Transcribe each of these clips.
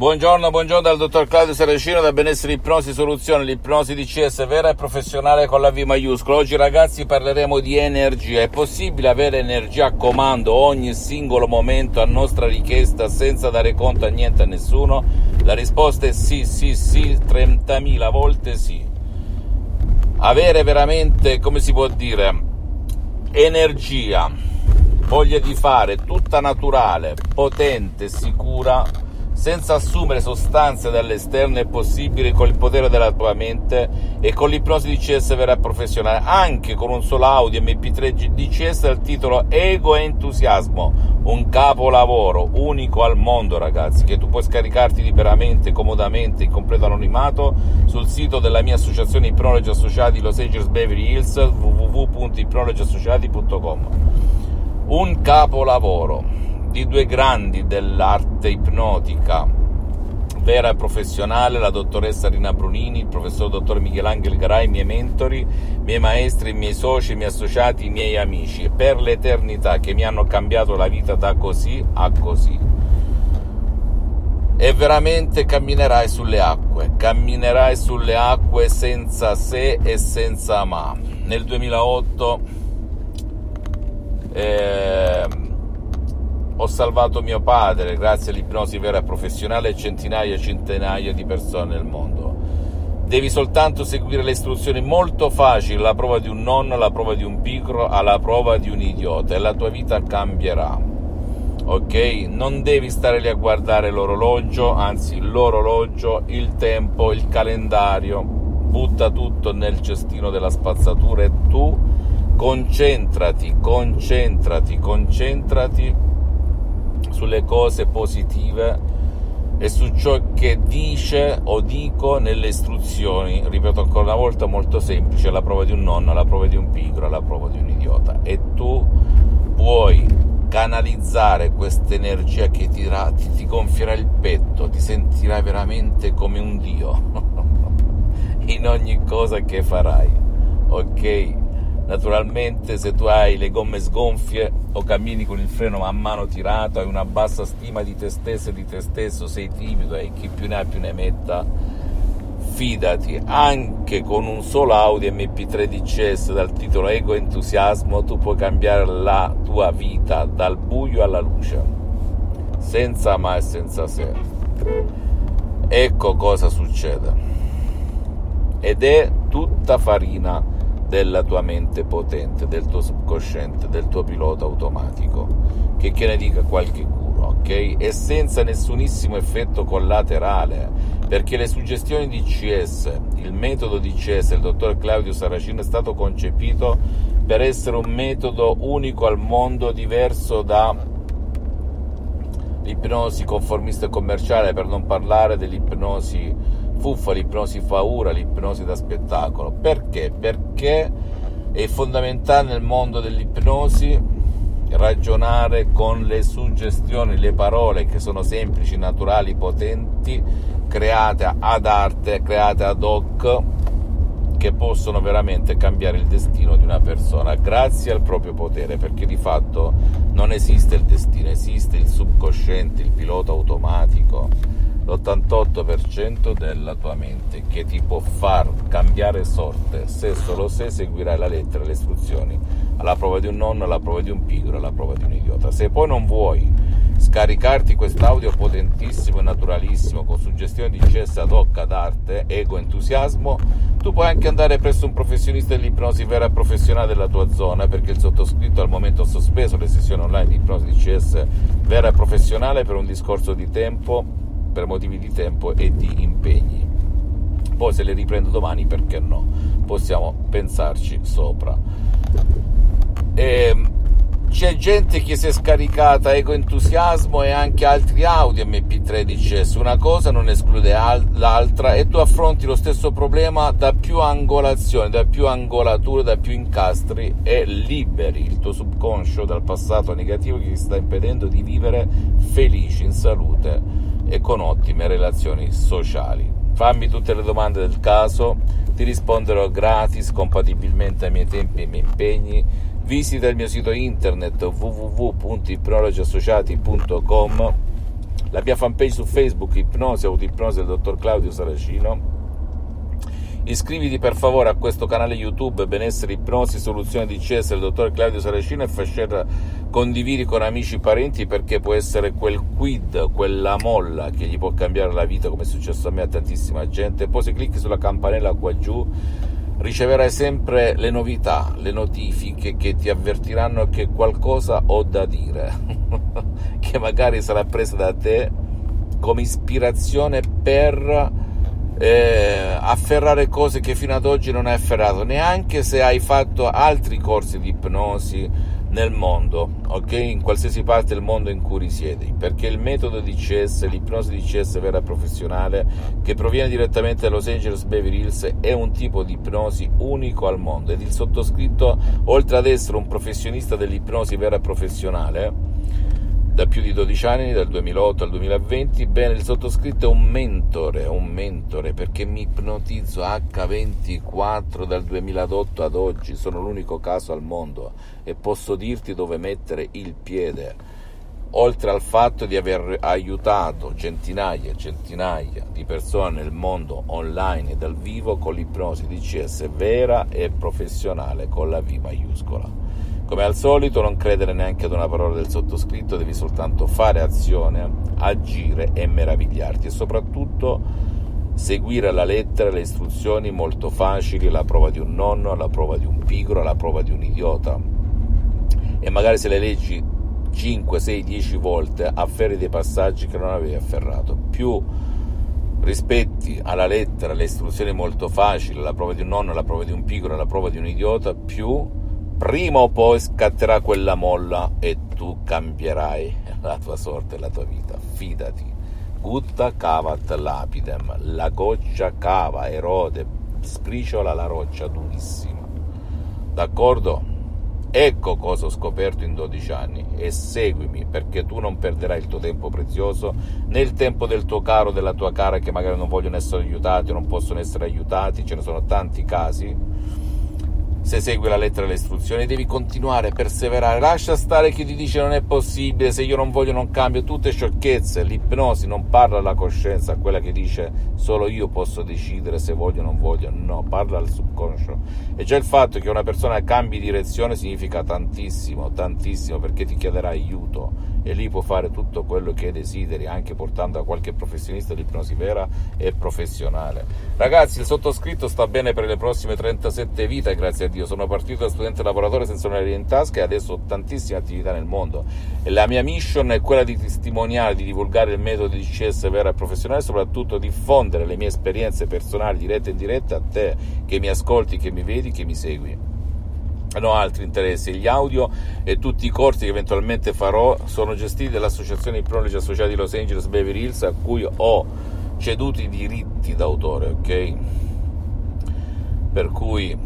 Buongiorno, buongiorno dal dottor Claudio Saracino da Benessere Ipnosi Soluzione, l'ipnosi DCS vera e professionale con la V maiuscola. Oggi ragazzi parleremo di energia. È possibile avere energia a comando ogni singolo momento a nostra richiesta senza dare conto a niente a nessuno? La risposta è sì, sì, sì, 30.000 volte sì. Avere veramente, come si può dire, energia, voglia di fare, tutta naturale, potente, sicura senza assumere sostanze dall'esterno è possibile con il potere della tua mente e con l'ipnosi DCS vera professionale, anche con un solo audio MP3 DCS dal titolo Ego e Entusiasmo, un capolavoro unico al mondo ragazzi, che tu puoi scaricarti liberamente, comodamente, in completo anonimato sul sito della mia associazione Ipnologi Associati Los Angeles Beverly Hills www.ipnologiassociati.com un capolavoro di due grandi dell'arte ipnotica vera e professionale, la dottoressa Rina Brunini, il professor dottor Michelangelo Garai, i miei mentori, i miei maestri, i miei soci, i miei associati, i miei amici, per l'eternità che mi hanno cambiato la vita da così a così. E veramente camminerai sulle acque, camminerai sulle acque senza se e senza ma. Nel 2008 eh, ho salvato mio padre grazie all'ipnosi vera e professionale centinaia e centinaia di persone nel mondo. Devi soltanto seguire le istruzioni molto facili, alla prova di un nonno, alla prova di un piccolo, alla prova di un idiota e la tua vita cambierà. Ok? Non devi stare lì a guardare l'orologio, anzi l'orologio, il tempo, il calendario, butta tutto nel cestino della spazzatura e tu concentrati, concentrati, concentrati sulle cose positive e su ciò che dice o dico nelle istruzioni, ripeto ancora una volta, molto semplice, alla prova di un nonno, alla prova di un pigro, alla prova di un idiota. E tu puoi canalizzare questa energia che ti, ti, ti gonfierà il petto, ti sentirai veramente come un dio in ogni cosa che farai, ok? Naturalmente se tu hai le gomme sgonfie o cammini con il freno a mano tirato, hai una bassa stima di te stesso e di te stesso, sei timido e chi più ne ha più ne metta, fidati, anche con un solo Audi MP3 DCS dal titolo Ego Entusiasmo tu puoi cambiare la tua vita dal buio alla luce, senza ma e senza se. Ecco cosa succede. Ed è tutta farina della tua mente potente, del tuo subconsciente, del tuo pilota automatico, che, che ne dica qualche curo, ok? E senza nessunissimo effetto collaterale, perché le suggestioni di CS, il metodo di CS del dottor Claudio Saracino è stato concepito per essere un metodo unico al mondo, diverso da l'ipnosi conformista e commerciale, per non parlare dell'ipnosi fuffa, l'ipnosi paura, l'ipnosi da spettacolo. Perché? Perché è fondamentale nel mondo dell'ipnosi ragionare con le suggestioni, le parole che sono semplici, naturali, potenti, create ad arte, create ad hoc, che possono veramente cambiare il destino di una persona grazie al proprio potere, perché di fatto non esiste il destino, esiste il subconsciente, il pilota automatico l'88% della tua mente che ti può far cambiare sorte se solo se seguirai la lettera e le istruzioni alla prova di un nonno, alla prova di un pigro, alla prova di un idiota. Se poi non vuoi scaricarti quest'audio potentissimo e naturalissimo con suggestione di cessa ad hoc ad arte, ego, entusiasmo, tu puoi anche andare presso un professionista dell'ipnosi vera e professionale della tua zona perché il sottoscritto al momento ha sospeso le sessioni online di ipnosi di CS vera e professionale per un discorso di tempo per motivi di tempo e di impegni. Poi se le riprendo domani, perché no? Possiamo pensarci sopra. E ehm, c'è gente che si è scaricata Ego Entusiasmo e anche altri audio MP13 su una cosa non esclude al- l'altra e tu affronti lo stesso problema da più angolazioni, da più angolature, da più incastri e liberi il tuo subconscio dal passato negativo che ti sta impedendo di vivere felici, in salute e con ottime relazioni sociali. Fammi tutte le domande del caso, ti risponderò gratis, compatibilmente ai miei tempi e ai miei impegni. Visita il mio sito internet www.ipnologiassociati.com la mia fanpage su Facebook, Ipnosi, Autoipnosi del dottor Claudio Saracino. Iscriviti per favore a questo canale YouTube Benessere Ipnosi Soluzione di CS del dottor Claudio Saracino e share, condividi con amici e parenti perché può essere quel quid, quella molla che gli può cambiare la vita come è successo a me e a tantissima gente. Poi se clicchi sulla campanella qua giù riceverai sempre le novità, le notifiche che ti avvertiranno che qualcosa ho da dire, che magari sarà presa da te come ispirazione per eh, afferrare cose che fino ad oggi non hai afferrato, neanche se hai fatto altri corsi di ipnosi nel mondo, ok? In qualsiasi parte del mondo in cui risiedi, perché il metodo di CS, l'ipnosi di CS vera professionale, che proviene direttamente da Los Angeles Beverly Hills, è un tipo di ipnosi unico al mondo ed il sottoscritto, oltre ad essere un professionista dell'ipnosi vera professionale, da più di 12 anni, dal 2008 al 2020. Bene, il sottoscritto è un mentore, un mentore perché mi ipnotizzo H24 dal 2008 ad oggi, sono l'unico caso al mondo e posso dirti dove mettere il piede. Oltre al fatto di aver aiutato centinaia e centinaia di persone nel mondo online e dal vivo con l'ipnosi DCS vera e professionale con la V maiuscola. Come al solito non credere neanche ad una parola del sottoscritto, devi soltanto fare azione, agire e meravigliarti e soprattutto seguire alla lettera le istruzioni molto facili, la prova di un nonno, la prova di un pigro, la prova di un idiota. E magari se le leggi 5, 6, 10 volte afferri dei passaggi che non avevi afferrato. Più rispetti alla lettera le istruzioni molto facili, la prova di un nonno, la prova di un pigro, la prova di un idiota, più prima o poi scatterà quella molla e tu cambierai la tua sorte e la tua vita. Fidati. Gutta cavat lapidem, la goccia cava, erode, sbriciola la roccia durissima. D'accordo? Ecco cosa ho scoperto in 12 anni e seguimi perché tu non perderai il tuo tempo prezioso né il tempo del tuo caro della tua cara che magari non vogliono essere aiutati o non possono essere aiutati, ce ne sono tanti casi se segui la lettera e le istruzioni, devi continuare, a perseverare. Lascia stare chi ti dice non è possibile, se io non voglio non cambio, tutte sciocchezze. L'ipnosi non parla alla coscienza, quella che dice solo io posso decidere se voglio o non voglio. No, parla al subconscio. E già il fatto che una persona cambi direzione significa tantissimo, tantissimo, perché ti chiederà aiuto e lì può fare tutto quello che desideri, anche portando a qualche professionista di ipnosi vera e professionale. Ragazzi, il sottoscritto sta bene per le prossime 37 vite, grazie a Dio. Sono partito da studente lavoratore senza una linea in tasca e adesso ho tantissime attività nel mondo. E la mia mission è quella di testimoniare, di divulgare il metodo di CS vera e professionale, soprattutto diffondere le mie esperienze personali dirette e indirette a te che mi ascolti, che mi vedi, che mi segui non ho altri interessi. Gli audio e tutti i corsi che eventualmente farò sono gestiti dall'associazione Ipnologi Associati di Los Angeles Beverly Hills a cui ho ceduto i diritti d'autore, ok? Per cui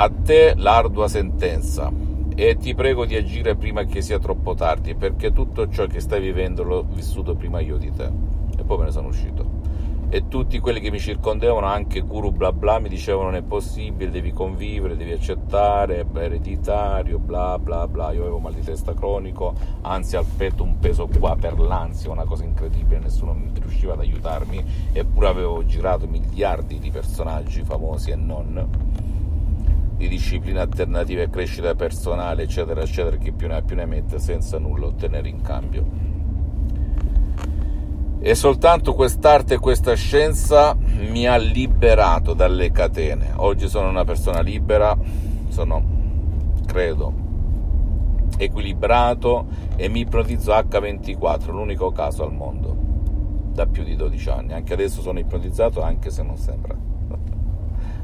a te l'ardua sentenza. E ti prego di agire prima che sia troppo tardi perché tutto ciò che stai vivendo l'ho vissuto prima io di te. E poi me ne sono uscito. E tutti quelli che mi circondavano, anche guru bla bla, mi dicevano non è possibile, devi convivere, devi accettare, è ereditario, bla bla bla. Io avevo mal di testa cronico, anzi al petto un peso qua per l'ansia, una cosa incredibile, nessuno riusciva ad aiutarmi, eppure avevo girato miliardi di personaggi famosi e non di discipline alternative e crescita personale, eccetera, eccetera, chi più ne ha più ne mette senza nulla ottenere in cambio. E soltanto quest'arte e questa scienza mi ha liberato dalle catene. Oggi sono una persona libera, sono, credo, equilibrato e mi ipnotizzo H24, l'unico caso al mondo, da più di 12 anni. Anche adesso sono ipnotizzato, anche se non sembra.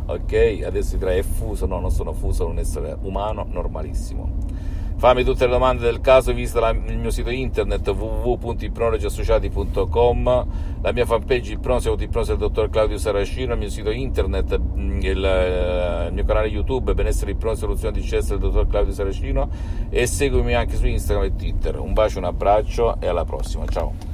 Ok? Adesso direi è fuso, no, non sono fuso, un essere umano normalissimo Fammi tutte le domande del caso, visita il mio sito internet www.ipnologiassociati.com, la mia fanpage Ipnosi Autoipnosi del dottor Claudio Saracino, il mio sito internet, mm, il, il mio canale YouTube Benessere Ipnosi Soluzione di CS del dottor Claudio Saracino e seguimi anche su Instagram e Twitter. Un bacio, un abbraccio e alla prossima. Ciao.